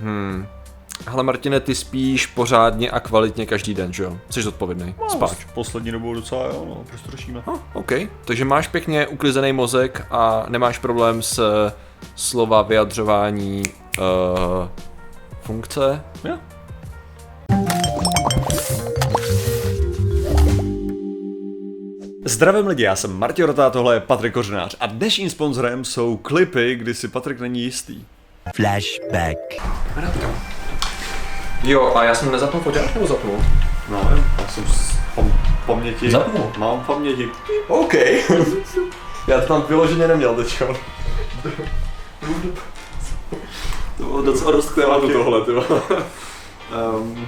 Hmm. Hele Martine, ty spíš pořádně a kvalitně každý den, že jo? Jsi zodpovědný, No, spáč. Poslední dobou docela jo, no, řešíme? Oh, OK, takže máš pěkně uklizený mozek a nemáš problém s slova vyjadřování uh, funkce. Jo. Zdravím lidi, já jsem Martin Rota, tohle je Patrik Kořenář a dnešním sponzorem jsou klipy, kdy si Patrik není jistý. Flashback. Jo, a já jsem nezapnul foťák nebo zapnul? No, já jsem z pam- paměti. Zapnul. Mám paměti. OK. já to tam vyloženě neměl teďka. to bylo docela dost tématu tohle, ty um,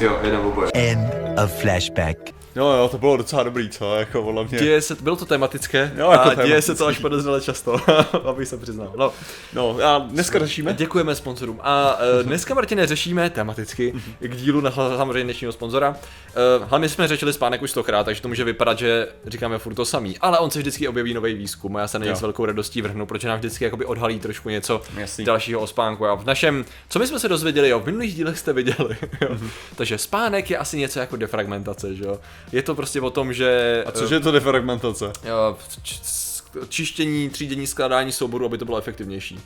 jo, jeden oboje. End of flashback. Jo, jo, to bylo docela dobrý, co? Jako podle mě. Děje se, bylo to tematické Jo, jako a děje tematický. se to až podezřele často, abych se přiznal. No, No, a dneska řešíme. Děkujeme sponzorům. A uh, dneska, Martine, řešíme tematicky k dílu na samozřejmě dnešního sponzora. Uh, hlavně jsme řešili spánek už stokrát, takže to může vypadat, že říkáme furt to samý. Ale on se vždycky objeví nový výzkum a já se na něj s velkou radostí vrhnu, protože nám vždycky jakoby odhalí trošku něco Jasný. dalšího o spánku. A v našem, co my jsme se dozvěděli, jo, v minulých dílech jste viděli. Jo. Takže spánek je asi něco jako defragmentace, že jo. Je to prostě o tom, že... A což je to defragmentace? čištění, třídění, skládání souboru, aby to bylo efektivnější.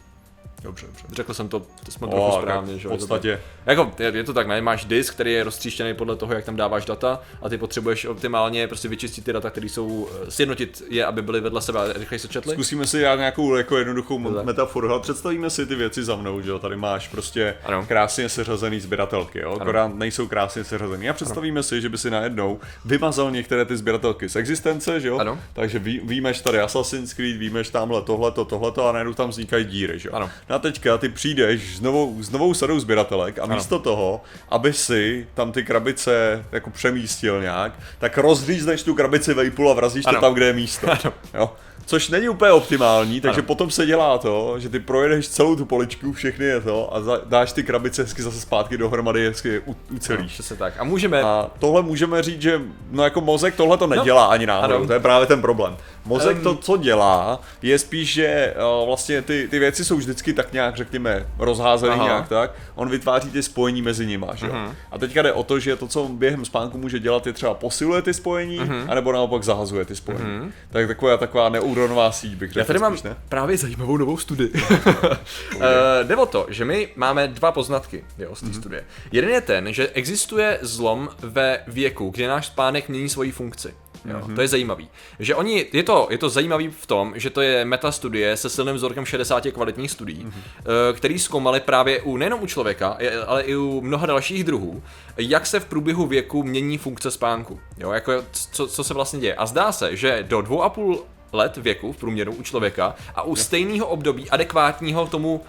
Dobře, dobře. Řekl jsem to, to jsme O, trochu tak správně, že v jo, je to tak. podstatě. Jako, je, je to tak, ne? Máš disk, který je roztříštěný podle toho, jak tam dáváš data a ty potřebuješ optimálně prostě vyčistit ty data, které jsou, eh, sjednotit je, aby byly vedle sebe a rychleji se četly. Zkusíme si dát nějakou jako jednoduchou Dobře. metaforu. Ale představíme si ty věci za mnou, že jo? Tady máš prostě Ano. krásně seřazený sběratelky, jo? Akorát nejsou krásně seřazený. A představíme si, že by si najednou vymazal některé ty sběratelky z existence, že jo? Ano. Takže ví, víme, že tady Assassin's Creed, víme, že tamhle tohleto, tohleto a najednou tam vznikají díry, že jo? Ano. No a teďka ty přijdeš s novou, s novou sadou sběratelek a místo toho, aby si tam ty krabice jako přemístil nějak, tak rozřízneš tu krabici vejpul a vrazíš Ano. to tam, kde je místo. Jo? Což není úplně optimální, takže Ano. potom se dělá to, že ty projedeš celou tu poličku, všechny je to a za, dáš ty krabice hezky zase zpátky dohromady, hezky je u, ucelíš. Přesně tak. A můžeme, A tohle můžeme říct, že no jako mozek tohle to nedělá ani náhodou, ano. to je právě ten problém. Mozek Em. to, co dělá, je spíš, že uh, vlastně ty, ty věci jsou vždycky tak nějak, řekněme, rozházené Aha. nějak tak, on vytváří ty spojení mezi nima, že jo. Mhm. A teďka jde o to, že to, co on během spánku může dělat, je třeba posiluje ty spojení, Mhm. anebo naopak zahazuje ty spojení. Tak taková taková neuronová síť bych řekl já tady mám spíš, ne? právě zajímavou novou studii. uh, jde o to, že my máme dva poznatky jo, z té studie. Jeden je ten, že existuje zlom ve věku, kdy náš spánek mění svoji funkci. Jo, To je zajímavý. Že oni, je to, je to zajímavý v tom, že to je metastudie se silným vzorkem 60 kvalitních studií, eh, který zkoumali právě u nejenom u člověka, ale i u mnoha dalších druhů, jak se v průběhu věku mění funkce spánku. Jo, jako co, co se vlastně děje. A zdá se, že do dvou a půl let věku v průměru u člověka a u stejného období adekvátního tomu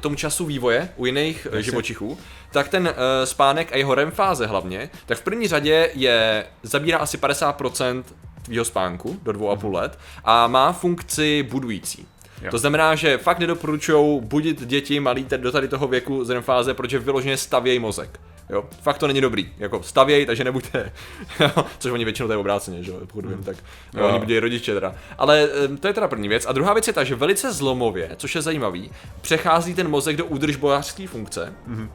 tomu času vývoje u jiných Jasně. živočichů, tak ten uh, spánek a jeho REM fáze hlavně, tak v první řadě je zabírá asi 50% tvýho spánku do dvou a půl let a má funkci budující. Jo. To znamená, že fakt nedoporučují budit děti malý do tady toho věku z REM fáze, protože vyloženě stavějí mozek. Jo, fakt to není dobrý. Jako stavěj, takže nebuďte. Což oni většinou to je obráceně, že jo, pokud vím, tak jo. Oni budí rodiče teda. Ale to je teda první věc. A druhá věc je ta, že velice zlomově, což je zajímavý, přechází ten mozek do údržbovářské funkce. Mm-hmm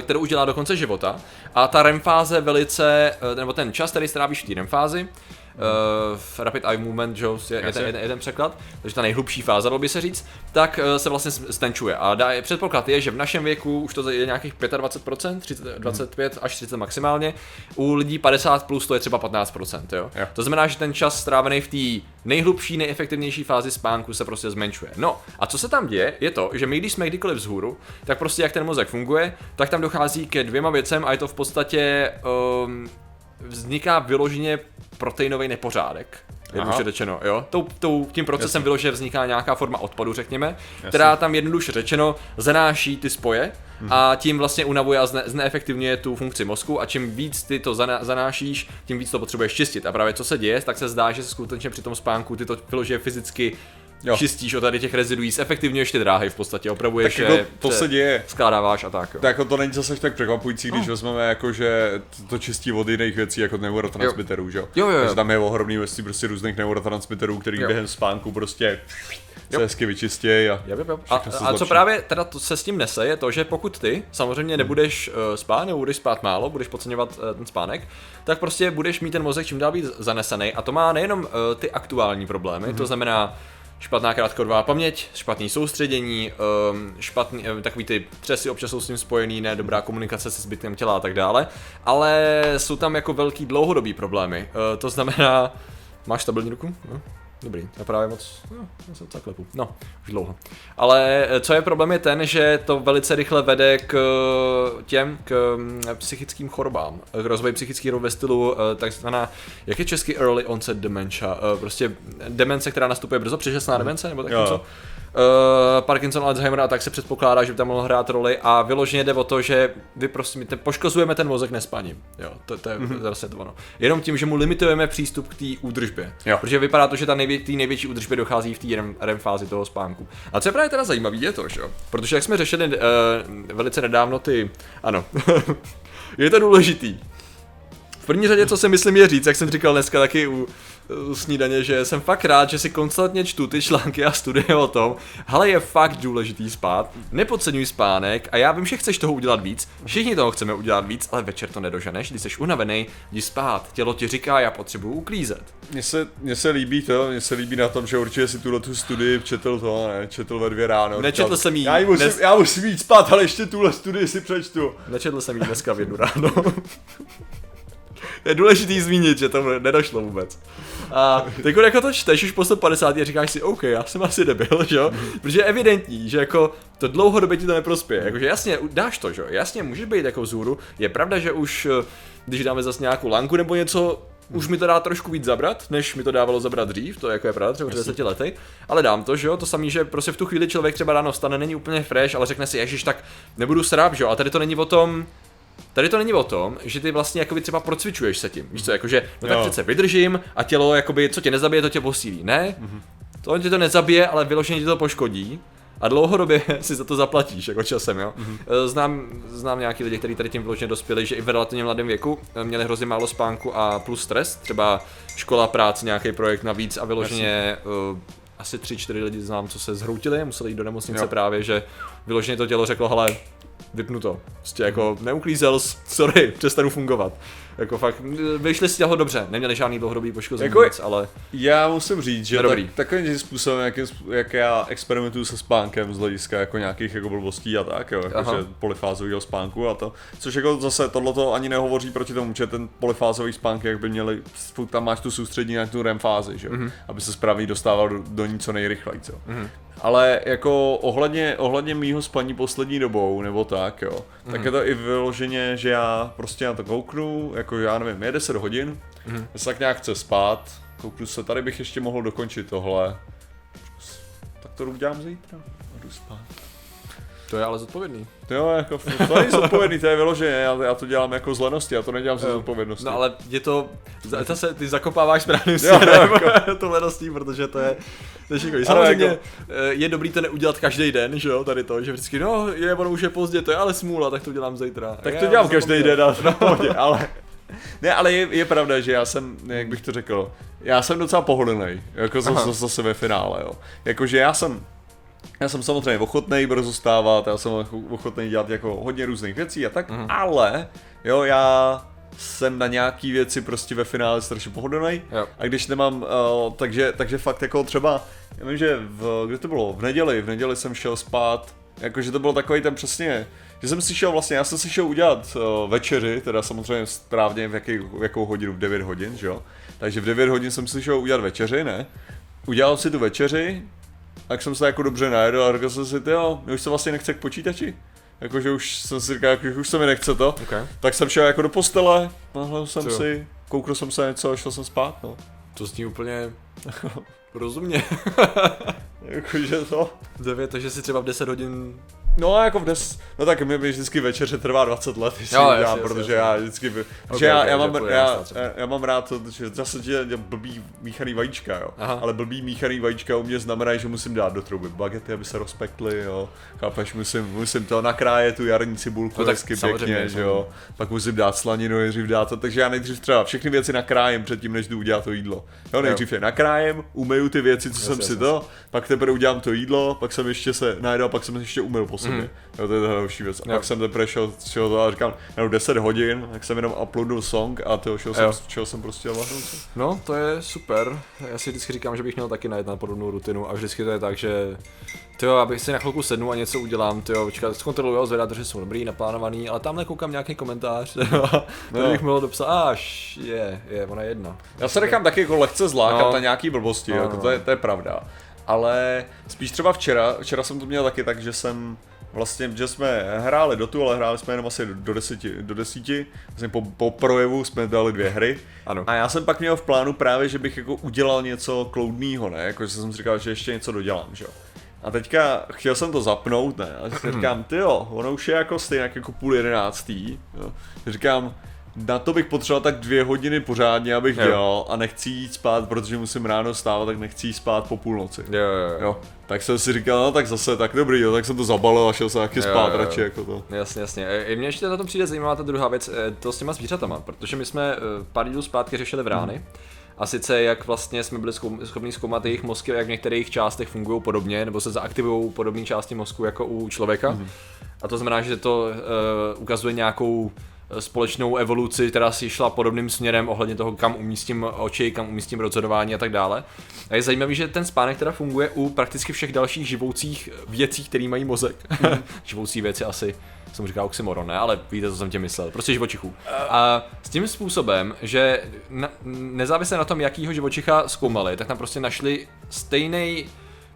kterou už dělá do konce života. A ta REM fáze velice, eh, nebo ten čas, který strávíš v té REM fázi, Uh, rapid eye movement, že jo, je, je, je, ten- je ten překlad, takže ta nejhlubší fáze, dalo by se říct, tak uh, se vlastně stenčuje. A dá, předpoklad je, že v našem věku už to je nějakých 25%, 30, 25 až 30 maximálně, u lidí 50 plus to je třeba 15%, jo. Jo. To znamená, že ten čas strávený v té nejhlubší, nejefektivnější fázi spánku se prostě zmenšuje. No a co se tam děje, je to, že my když jsme kdykoliv vzhůru, tak prostě jak ten mozek funguje, tak tam dochází ke dvěma věcem a je to v podstatě um, vzniká vyloženě proteinový nepořádek. Jednoduše řečeno, jo. Tou, tou, tím procesem vyloženě vzniká nějaká forma odpadu, řekněme, která tam jednoduše řečeno zanáší ty spoje a tím vlastně unavuje a zne, zneefektivňuje tu funkci mozku a čím víc ty to zana, zanášíš, tím víc to potřebuješ čistit. A právě co se děje, tak se zdá, že se skutečně při tom spánku ty to vyloženě fyzicky Jo. čistíš od tady těch reziduí, zefektivňuješ ty dráhy v podstatě, opravuješ Tak jako je, to se děje. skládáváš a tak. Jo. Tak jako to není zase tak překvapující, když No. vezmeme jako, že to čistí od jiných věcí, jako neurotransmiterů, že jo? Jo, jo, jo. Takže tam je ohromný množství prostě různých neurotransmiterů, který Jo. během spánku prostě se hezky a Jo, jo, jo. A, se a co právě teda to se s tím nese, je to, že pokud ty samozřejmě nebudeš uh, spát, nebo budeš spát málo, budeš podceňovat uh, ten spánek, tak prostě budeš mít ten mozek čím dál víc zanesený. A to má nejenom uh, ty aktuální problémy, Mhm. to znamená špatná krátkodobá paměť, špatný soustředění, um, špatný, uh, takový ty třesy občas jsou s tím spojený, ne dobrá komunikace se zbytkem těla a tak dále, ale jsou tam jako velký dlouhodobý problémy. Uh, to znamená, máš stabilní ruku? No. Dobrý, já právě moc, no, já se docela klepu. No, už dlouho. Ale eh, co je problém je ten, že to velice rychle vede k eh, těm, k mm, psychickým chorobám, k rozvoji psychických chorob ve stylu eh, takzvaná, jak je český early onset dementia, prostě demence, která nastupuje brzo, předčasná demence, nebo tak něco. Uh, Parkinson, Alzheimer a tak se předpokládá, že by tam mohlo hrát roli a vyloženě jde o to, že vy prostě my ten, poškozujeme ten mozek nespaním. Jo, to, to je Mhm. mm-hmm. zase to ono. Jenom tím, že mu limitujeme přístup k té údržbě. Jo. Protože vypadá to, že ta nejvě, tý největší údržbě dochází v té REM, REM fázi toho spánku. A co je právě teda zajímavé, je to, že jo? Protože jak jsme řešili uh, velice nedávno ty, ano, je to důležitý. V první řadě, co si myslím je říct, jak jsem říkal dneska taky u snídaně, že jsem fakt rád, že si konstantně čtu ty články a studie o tom, ale je fakt důležitý spát, nepodceňuj spánek a já vím, že chceš toho udělat víc, všichni toho chceme udělat víc, ale večer to nedoženeš, když jsi unavený, jdi spát, tělo ti říká, já potřebuju uklízet. Mně se, mně se líbí to, mně se líbí na tom, že určitě si tuhle tu studii četl to, ne, četl ve dvě ráno. Nečetl Říkal, jsem jí. Já, musím, Dnes- já musím jít spát, ale ještě tuhle studii si přečtu. Nečetl jsem ji dneska v jednu ráno. je důležitý zmínit, že to nedošlo vůbec. A teď jako to čteš už po 150 a říkáš si, OK, já jsem asi debil, že jo? Protože je evidentní, že jako to dlouhodobě ti to neprospěje. Jakože jasně, dáš to, že jo? Jasně, můžeš být jako vzhůru. Je pravda, že už, eh, když dáme zase nějakou lanku nebo něco, už mi to dá trošku víc zabrat, než mi to dávalo zabrat dřív, to jako je pravda, třeba před 10 lety, ale dám to, že jo, to samý, že prostě v tu chvíli člověk třeba ráno vstane, není úplně fresh, ale řekne si, ježiš, tak nebudu sráp, že jo, a tady to není o tom, Tady to není o tom, že ty vlastně jakoby třeba procvičuješ se tím. Víš co, jakože, no tak Jo. přece vydržím a tělo, jakoby, co tě nezabije, to tě posílí. Ne, to tě to nezabije, ale vyloženě tě to poškodí. A dlouhodobě si za to zaplatíš, jako časem, jo. Eh, Znám, znám nějaký lidi, kteří tady tím vyloženě dospěli, že i v relativně mladém věku eh, měli hrozně málo spánku a plus stres, třeba škola, práce, nějaký projekt navíc a vyloženě uh, asi tři, čtyři lidi znám, co se zhroutili, museli jít do nemocnice Jo. právě, že vyloženě to tělo řeklo, hele, vypnu to. Prostě jako neuklízel, sorry, přestanu fungovat. Jako fakt, vyšli z toho dobře, neměli žádný dlouhodobý poškození Jako- jako... ale Já musím říct, že tak, takovým způsobem, jak, jak já experimentuju se spánkem z hlediska jako nějakých jako blbostí a tak, jo, Aha. jakože polifázového spánku a to, což jako zase tohleto ani nehovoří proti tomu, že ten polifázový spánek, jak by měli, tam máš tu soustřední na tu REM fázi, že jo, Mhm. mm-hmm. aby se správně dostával do, do ní co nejrychleji, co. Mm-hmm. Ale jako ohledně, ohledně mýho spaní poslední dobou, nebo tak, jo, mm-hmm. tak je to i vyloženě, že já prostě na to kouknu, jako já nevím, je 10 hodin, mm-hmm. já se tak nějak chce spát, kouknu se, tady bych ještě mohl dokončit tohle, tak to udělám zítra a jdu spát. To je ale zodpovědný. Jo, jako, to není zodpovědný, to je vyloženě, já, já to dělám jako z lenosti, já to nedělám ze zodpovědnosti. No ale je to, za- zase ty zakopáváš správným směrem jako. to ledostí, protože to je, to je šikovný. Ale Samozřejmě jako- eh, je dobrý to neudělat každý den, že jo, tady to, že vždycky, no, je, ono už je pozdě, to je ale smůla, tak to dělám zítra. Tak Já to dělám každý den, ale, no, ale ne, ale je, je, pravda, že já jsem, jak bych to řekl, já jsem docela pohodlný, jako Aha. zase, zase ve finále, jo. Jakože já jsem, já jsem samozřejmě ochotný brzo stávat, já jsem ochotný dělat jako hodně různých věcí a tak, Mhm. ale jo, já jsem na nějaký věci prostě ve finále strašně pohodlný a když nemám, uh, takže, takže fakt jako třeba, já vím, že v, kde to bylo, v neděli, v neděli jsem šel spát, jakože to bylo takový ten přesně, že jsem si šel vlastně, já jsem si šel udělat uh, večeři, teda samozřejmě správně v, jaký, v jakou hodinu, v 9 hodin, že jo, takže v 9 hodin jsem si šel udělat večeři, ne, udělal si tu večeři, tak jsem se jako dobře najedl a řekl jsem si, jo, mě už se vlastně nechce k počítači, jakože už jsem si říkal, že už se mi nechce to, Okay. tak jsem šel jako do postele, nahlel jsem Co jo? si, koukl jsem se něco a šel jsem spát, no. To zní úplně rozumně. Jakože to. Devět, takže si třeba v 10 hodin No a jako v des, no tak mi vždycky večeře trvá 20 let, jestli Jo, jo, jasně, já, jasně, protože jasně. já vždycky, by, Ok, že já, ok, já, mám, já, já, já, mám rád to, že zase že je blbý míchaný vajíčka, jo, Aha. ale blbý míchaný vajíčka u mě znamená, že musím dát do trouby bagety, aby se rozpekly, jo, chápeš, musím, musím to nakrájet tu jarní cibulku No tak hezky pěkně, že jo, pak musím dát slaninu, nejdřív dát to, takže já nejdřív třeba všechny věci nakrájem předtím, než jdu udělat to jídlo. Jo, nejdřív je nakrájem, umeju ty věci, co jsem jasně, si to, pak teprve udělám to jídlo, pak jsem ještě se najedl, pak jsem ještě umyl sobě. Jo, to je ta další věc. A. Jo. pak jsem teprve šel, šel to a říkám, jdu 10 hodin, tak jsem jenom uploadnul song a to šel jsem, Jo. šel jsem prostě se. No, to je super. Já si vždycky říkám, že bych měl taky najít na podobnou rutinu a vždycky to je tak, že Tyjo, abych si na chvilku sednu a něco udělám, tyjo, počkat, zkontroluji, jo, zvedátoři jsou dobrý, naplánovaný, ale tamhle koukám nějaký komentář, to No. bych mohl dopsat, až je, je, ona je jedna. Já se nechám taky jako lehce zlákat No. na nějaký blbosti, No, jako no. to, je, to je pravda. Ale spíš třeba včera, včera jsem to měl taky tak, že jsem vlastně, že jsme hráli do tu, ale hráli jsme jenom asi do deseti, do desíti. Vlastně po, po projevu jsme dali dvě hry. Ano. A já jsem pak měl v plánu právě, že bych jako udělal něco kloudného, ne? Jako, že jsem si říkal, že ještě něco dodělám, že jo. A teďka chtěl jsem to zapnout, ne? A si říkám, ty jo, ono už je jako stejně jako půl jedenáctý. Jo. Říkám, na to bych potřeboval tak dvě hodiny pořádně, abych Jo. dělal a nechci jít spát, protože musím ráno stávat, tak nechci jít spát po půlnoci. Jo, jo, jo. Jo, tak jsem si říkal, no tak zase, tak dobrý, jo, tak jsem to zabalil a šel jsem taky spát jo, jo. radši jako to. Jasně, jasně. E, I mně ještě na tom přijde zajímavá ta druhá věc, e, to s těma zvířatama, protože my jsme e, pár dílů zpátky řešili vrány. A sice jak vlastně jsme byli zkoum- schopni zkoumat jejich mozky, jak v některých částech fungují podobně, nebo se zaaktivují podobné části mozku jako u člověka. A to znamená, že to uh, ukazuje nějakou společnou evoluci, která si šla podobným směrem ohledně toho, kam umístím oči, kam umístím rozhodování a tak dále. A je zajímavý, že ten spánek teda funguje u prakticky všech dalších živoucích věcí, které mají mozek. Živoucí věci asi jsem říkal oxymoron, ne? Ale víte, co jsem tě myslel. Prostě živočichů. A s tím způsobem, že na, nezávisle na tom, jakýho živočicha zkoumali, tak tam prostě našli stejný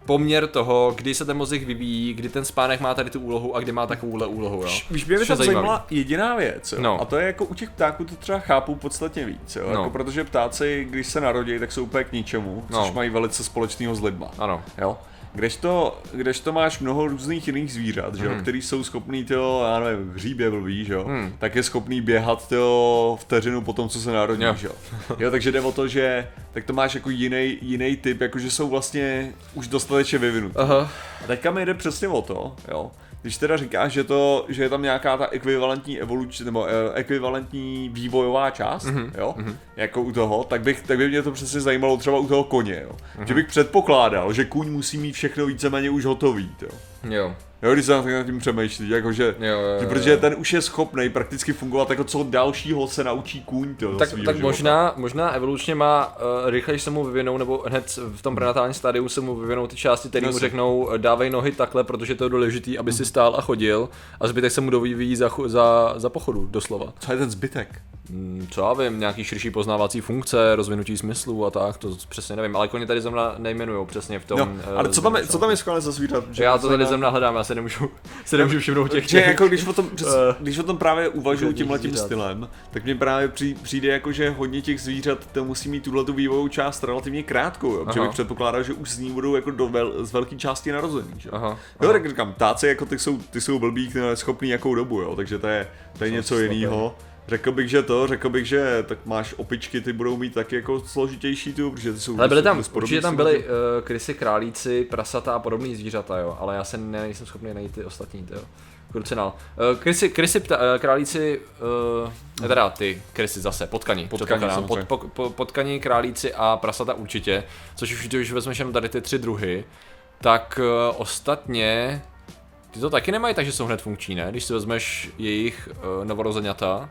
poměr toho, kdy se ten mozek vyvíjí, kdy ten spánek má tady tu úlohu a kdy má takovouhle úlohu, jo. Víš, mě by tam zajímavý. zajímala jediná věc, jo? No. a to je jako u těch ptáků to třeba chápu podstatně víc, jo? No. Jako protože ptáci, když se narodí, tak jsou úplně k ničemu, což No. mají velice společného s lidma. Ano. Jo? Kdežto, kdežto máš mnoho různých jiných zvířat, že jo, který jsou schopný tyjo, já nevím, hříb je blbý, že jo, Hmm. tak je schopný běhat tyjo, vteřinu po tom, co se narodí, Jo. že jo. Jo, takže jde o to, že tak to máš jako jiný, jiný typ, jakože jsou vlastně už dostatečně vyvinutý. Aha. A teďka mi jde přesně o to, jo. Když teda říkáš, že, to, že je tam nějaká ta ekvivalentní evoluční, nebo eh, ekvivalentní vývojová část, Mhm, mm-hmm. jo, mm-hmm. jako u toho, tak, bych, tak by mě to přesně zajímalo třeba u toho koně, jo. Mm-hmm. Že bych předpokládal, že kůň musí mít všechno víceméně už hotový, jo. Jo. Jo, když se nad tím přemýšlí, jakože, Jo, jo, jo, že jo. protože ten už je schopný prakticky fungovat, jako co dalšího se naučí kůň, to Tak, tak možná, možná evolučně má uh, rychleji se mu vyvinou, nebo hned v tom prenatálním stádiu se mu vyvinou ty části, které mu Jasně. řeknou, eh, dávej nohy takhle, protože to je důležitý, aby si stál a chodil, a zbytek se mu dovyvíjí za, za, za pochodu, doslova. Co je ten zbytek? Mm, Co já vím, nějaký širší poznávací funkce, rozvinutí smyslů a tak, to přesně nevím, ale koně tady zrovna nejmenujou přesně v tom. No, eh, ale co tam, je, co tam je skvělé za zvířat? Že já to tady zrovna- zrovna hledám, já se nemůžu, se nemůžu všimnout těch. Že jako když o tom, přes, Eh, když o tom právě konkrétních tímhle tím stylem, tak mně právě při, přijde jako, že hodně těch zvířat to musí mít tuhle tu vývojovou část relativně krátkou, jo? protože bych předpokládal, že už z ní budou jako do vel, z velké části narozený. Že? jo. Aha, Jo, tak říkám, ptáci jako ty jsou, ty jsou blbí, ty schopný jakou dobu, jo, takže to je, to je něco jiného. Řekl bych, že to, řekl bych, že tak máš opičky, ty budou mít taky jako složitější tu, protože ty jsou Ale byly jsou tam, určitě tam byly uh, krysy, králíci, prasata a podobný zvířata, jo, ale já se ne, nejsem schopný najít ty ostatní, jo. Krucinál. Uh, krysy, krysy pta, uh, králíci, uh, teda ty krysy zase, potkani, Potkani, pod, po, po, potkani, králíci a prasata určitě, což už když vezmeš jenom tady ty tři druhy, tak uh, ostatně, ty to taky nemají tak, že jsou hned funkční, ne? Když si vezmeš jejich uh, novorozeňata,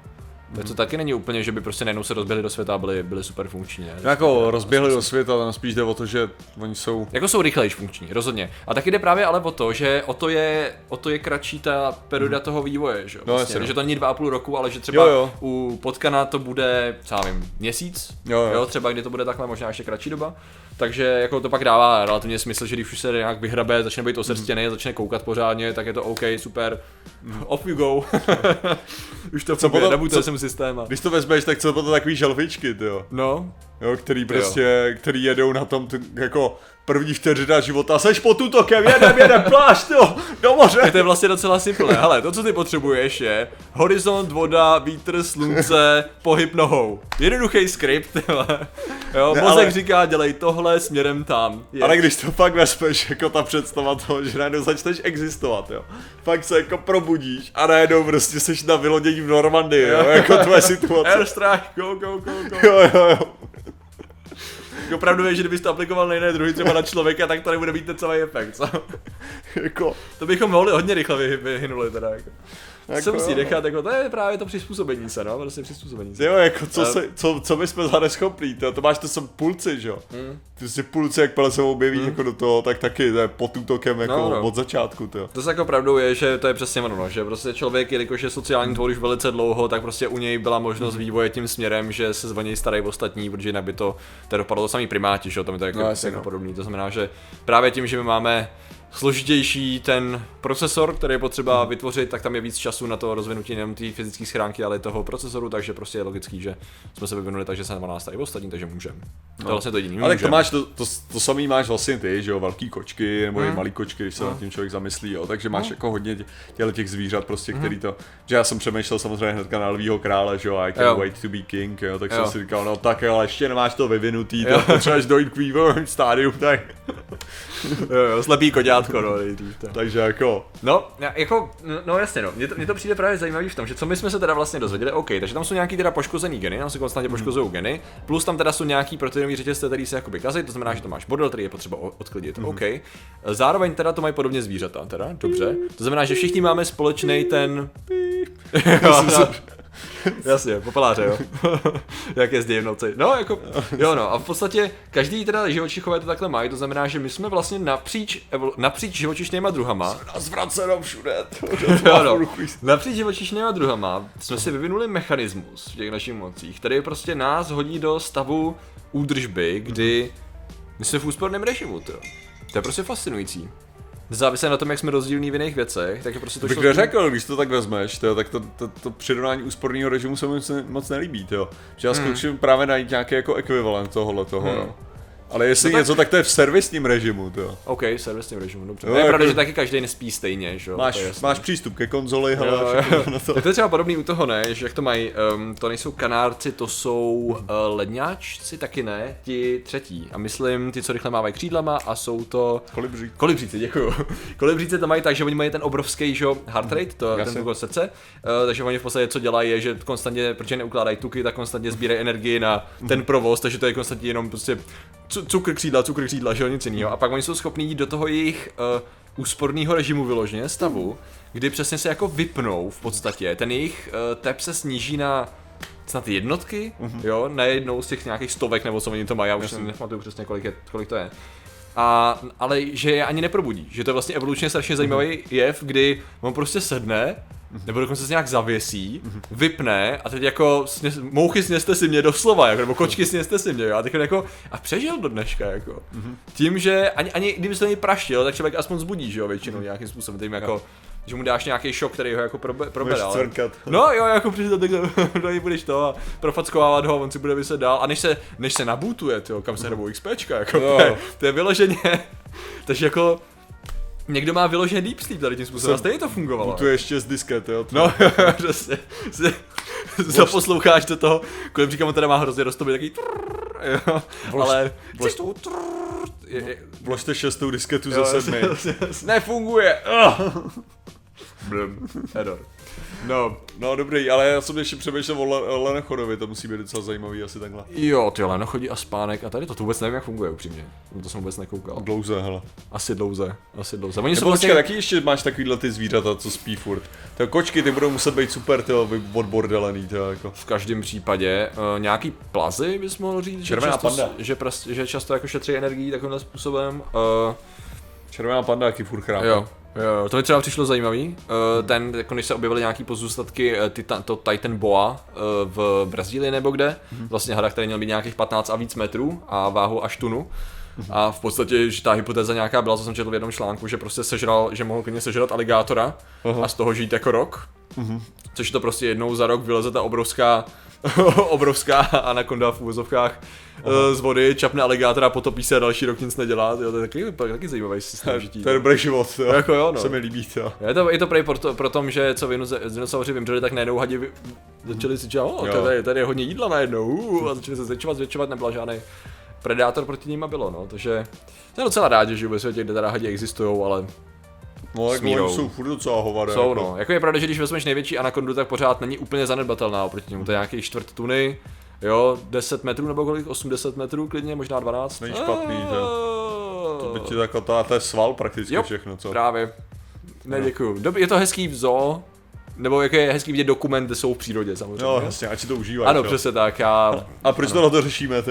tak to taky není úplně, že by prostě najednou se rozběhli do světa a byli, byli super funkční, ne? No jako rozběhli do světa, tam spíš jde o to, že oni jsou Jako jsou rychlejší funkční, rozhodně. A taky jde právě ale o to, že o to je, o to je kratší ta perioda toho vývoje, že, jo? No, vlastně, jasně, no. že to není dva a půl roku, ale že třeba Jo, jo. u potkana to bude, co já vím, měsíc, Jo, jo. třeba kdy to bude takhle možná ještě kratší doba. Takže jako to pak dává relativně smysl, že když už se nějak vyhrabe, začne být osrstěný, začne koukat pořádně, tak je to OK, super, off you go. už to funguje, potom- co- jsem systém. A... Když to vezmeš, tak co to takový želvičky, ty jo. No, Jo, který prostě, který jedou na tom, t- jako, první vteřina života, seš pod útokem, jedem, jedem, plášť, jo, do moře. To je vlastně docela simplé. Hele, to, co ty potřebuješ, je horizont, voda, vítr, slunce, pohyb nohou. Jednoduchý skript. Jo, Ne, mozek ale- říká, dělej tohle směrem tam. Je. Ale když to fakt vezmeš, jako ta představa toho, že najednou začneš existovat, jo. Fakt se jako probudíš a najednou prostě seš na vylodění v Normandii, jo, jako tvoje situace. Airstrike, go, go, go, go. Jo, jo, jo. Jako Opravdu je, že kdybys to aplikoval na jiné druhy, třeba na člověka, tak to nebude mít ten celý efekt. Co? Jako, To bychom mohli hodně rychle vy, vyhynuli teda. Jako. Jako Co musí nechat, jako to je právě to přizpůsobení se, no, prostě přizpůsobení se. jo, jako co, Eh. se, co, co my jsme za neschopný, to, to máš to jsem půlci, že jo. Hmm. Ty si půlci, jak se objeví jako do toho, tak taky to je pod útokem jako No, no. od začátku, to. To se jako pravdou je, že to je přesně ono, no, že prostě člověk, jelikož je sociální tvor už velice dlouho, tak prostě u něj byla možnost vývoje tím směrem, že se zvoní starají ostatní, protože jinak by to, to dopadlo to samý primáti, že jo, tam je to jako, No, no, jasně, jako no. podobný. To znamená, že právě tím, že my máme složitější ten procesor, který je potřeba Mhm. vytvořit, tak tam je víc času na to rozvinutí nejen té fyzické schránky, ale i toho procesoru, takže prostě je logický, že jsme se vyvinuli tak, že se na nás starají ostatní, takže můžeme. To je vlastně to jediný. No. Ale tak to můžem. Máš, to, to, to samý máš vlastně ty, že jo, velký kočky, nebo i Hmm. malý kočky, když se nad tím člověk zamyslí, jo, takže máš No. jako hodně tě- těchto těch zvířat prostě, Hmm. který to, že já jsem přemýšlel samozřejmě hnedka na lvýho krále, že jo, I can Jo. wait to be king, jo, tak Jo. jsem si říkal, no tak jo, ale ještě nemáš to vyvinutý, to potřebuješ dojít k vývojovému stádiu, tak, Jo, jo, slepý koďátko, no, nejdřív, to. takže jako, No, jako, no, no jasně no, mně to, mně to přijde právě zajímavý v tom, že co my jsme se teda vlastně dozvěděli, OK, takže tam jsou nějaký teda poškozený geny, tam se konstantně poškozují geny, plus tam teda jsou nějaký proteinový řetězce, který se jakoby kazí, to znamená, že to máš bordel, který je potřeba odklidit, OK. Zároveň teda to mají podobně zvířata, teda, dobře. To znamená, že všichni máme společný ten... jo, no. Jasně, popeláře, jo. Jak jezdí v noci. No, jako, jo no, a v podstatě každý teda živočichové to takhle mají, to znamená, že my jsme vlastně napříč, evol- napříč živočišnýma druhama, a zvraceno všude, Jo, no. Napříč živočišnýma druhama jsme si vyvinuli mechanismus v těch našich mocích, který prostě nás hodí do stavu údržby, kdy my jsme v úsporném režimu, to. To je prostě fascinující. Závisí na tom, jak jsme rozdílní v jiných věcech, takže prostě to To bych šlo tím- neřekl, když to tak vezmeš, tyjo, tak to, to, to přirovnání úsporného režimu se mi moc, nelíbí, tyjo. Že já zkouším právě najít nějaký jako ekvivalent tohohle toho, Hmm. jo. Ale jestli No tak- něco, tak to je v servisním režimu, to. OK, servisním režimu, dobře. Jo, No, je jako- pravda, že taky každý nespí stejně, že jo? Máš, to je máš přístup ke konzoli, Jo, hele, jo. na to. Tak to je třeba podobný u toho, ne? Že jak to mají, um, to nejsou kanárci, to jsou uh, ledňáčci, taky ne, ti třetí. A myslím, ty, co rychle mávají křídlama a jsou to... Kolibří. Kolibříci, děkuju. Kolibříci to mají tak, že oni mají ten obrovský že, jo, heart rate, to, Jasně. ten úkol srdce, uh, takže oni v podstatě co dělají je, že konstantně, protože neukládají tuky, tak konstantně sbírají energii na ten provoz, takže to je konstantně jenom prostě cukr křídla, cukr křídla, že jo, nic jiného. A pak oni jsou schopní jít do toho jejich uh, úsporného režimu vyloženě, stavu, kdy přesně se jako vypnou v podstatě, ten jejich uh, tep se sníží na snad jednotky, jo, najednou z těch nějakých stovek nebo co oni to mají, já už si nepamatuju přesně kolik, je, kolik to je. A, ale že je ani neprobudí, že to je vlastně evolučně strašně zajímavý jev, kdy on prostě sedne, nebo dokonce se nějak zavěsí, vypne a teď jako sněs, mouchy sněste si mě doslova, jako, nebo kočky sněste si mě, jo, a teď jako, a přežil do dneška, jako. Tím, že ani, ani kdyby se to praštil, tak člověk aspoň zbudí, že jo, většinou nějakým způsobem, tím jako, že mu dáš nějaký šok, který ho jako probe, cvrkat. No jo, jako přijde tak do něj budeš to a profackovávat ho, on si bude vyset dál. A než se, než se nabootuje, tyjo, kam se hrabou XPčka, jako Jo. to, je, to je vyloženě, takže jako někdo má vyloženě deep sleep tady tím způsobem, a stejně to fungovalo. Tu je ještě z disket, jo. No, přesně. Si- Zaposloucháš do toho, kolem říkám, on teda má hrozně roztomý takový trrrr, jo, ale vlož- trrrr, je, je, Vložte šestou disketu jo, ze sedmi. Nefunguje! Blum, Hedor. No, No dobrý, ale já jsem ještě přemýšlel o Le- Lenechodovi, to musí být docela zajímavý asi takhle. Jo, ty ale no chodí a spánek a tady to, to vůbec nevím, jak funguje upřímně. To jsem vůbec nekoukal. Dlouze, hele. Asi dlouze, asi dlouze. Oni jsou Nebo vlastně... taky ještě máš takovýhle ty zvířata, co spí furt. To kočky, ty budou muset být super, ty odbordelený, to jako. V každém případě uh, nějaký plazy bys mohl říct, že Červená často, panda. že, pras, že často jako šetří energii takovýmhle způsobem. Uh, Červená panda, jaký furt chrápe. jo, jo, to mi třeba přišlo zajímavý. Uh, ten, jako když se objevily nějaký pozůstatky, uh, titan, to Titan Boa uh, v Brazílii nebo kde, vlastně hada, který měl být nějakých 15 a víc metrů a váhu až tunu. A v podstatě, že ta hypotéza nějaká byla, co jsem četl v jednom článku, že prostě sežral, že mohl klidně sežrat aligátora a z toho žít jako rok. Což to prostě jednou za rok vyleze ta obrovská obrovská anakonda v úvozovkách uh, z vody, čapne aligátora, potopí se a další rok nic nedělá. Jo, to je taky, taky zajímavý systém žití. To je dobrý život, jo. Jako jo, no. Se mi líbí, to. Je to, je to prej proto, pro tom, že co dinosauři vymřeli, tak najednou hadi vy, začali si říkat, tady, tady je hodně jídla najednou, uh, a začali se zvětšovat, zvětšovat, nebyla žádný predátor proti ním a bylo, no, takže jsem docela rád, že žiju ve světě, kde teda hadi existují, ale No, S jako mírou. oni jsou furt docela hovado. jsou, jako. no. Jako je pravda, že když vezmeš největší anakondu, tak pořád není úplně zanedbatelná oproti němu, to je nějaký čtvrt tuny, jo, 10 metrů nebo kolik, 80 metrů klidně, možná 12. Není špatný, to. To by ti jako to, je sval prakticky Jo, všechno, co? Právě. Ne, děkuju. Dob- je to hezký v zoo, nebo jak je hezký vidět dokument, kde jsou v přírodě samozřejmě. Jo, jasně, ať si to užívají. ano, jo. přesně tak. Já, A proč to na to řešíme, ty?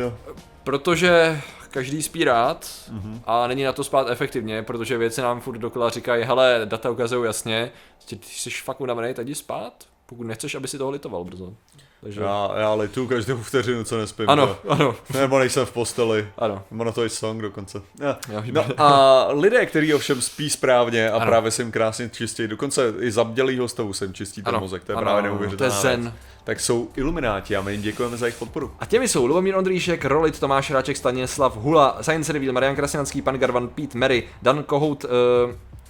protože každý spí rád Mhm. a není na to spát efektivně, protože věci nám furt dokola říkají, hele, data ukazují jasně, ty ty jsi fakt unavený, tak jdi spát, pokud nechceš, aby si toho litoval brzo. Takže... Já, já litu každou vteřinu, co nespím. Ano, to. ano, Nebo nejsem v posteli. ano. Nebo na to je song dokonce. Ja. Jo, No a lidé, kteří ovšem spí správně a Ano. právě se jim krásně čistí, dokonce i za bdělýho stavu se jim čistí ten Ano, mozek, to je ano, právě ano, neuvěřitelná to je věc. Tak jsou ilumináti a my jim děkujeme za jejich podporu. A těmi jsou Lubomír Ondříšek, Rolit, Tomáš Ráček, Stanislav Hula, Science Reveal, Marian Krasňanský, Pan Garvan, Pete Mary, Dan Kohout, uh,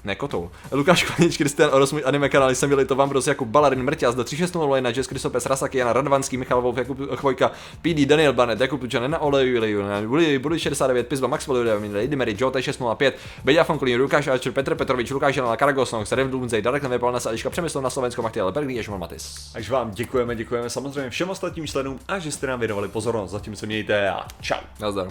ne Kotou, Lukáš Klanič, Kristian Oros, můj anime kanál, jsem byli to vám prostě Jakub Balarin, Mrťas, do 3600 na Jess Kristopes, Rasaki, Jana Radvanský, Michal Wolf, Jakub Chvojka, PD, Daniel Banet, Jakub Tučan, Nena Buli, Buli 69, Pizba, Max Volodem, Lady Mary, Joe 605, Beďa Fonkolín, Lukáš Archer, Petr Petrovič, Lukáš Janela, Karagos, Nox, Rem Dunzej, Darek Nevypal, Nasa, Eliška Přemysl na Slovensko, Machtiel, Berglí, Ježmon Matis. Takže vám děkujeme, děkujeme samozřejmě všem ostatním členům a že jste nám věnovali pozornost. Zatím se mějte a čau. Nazdar.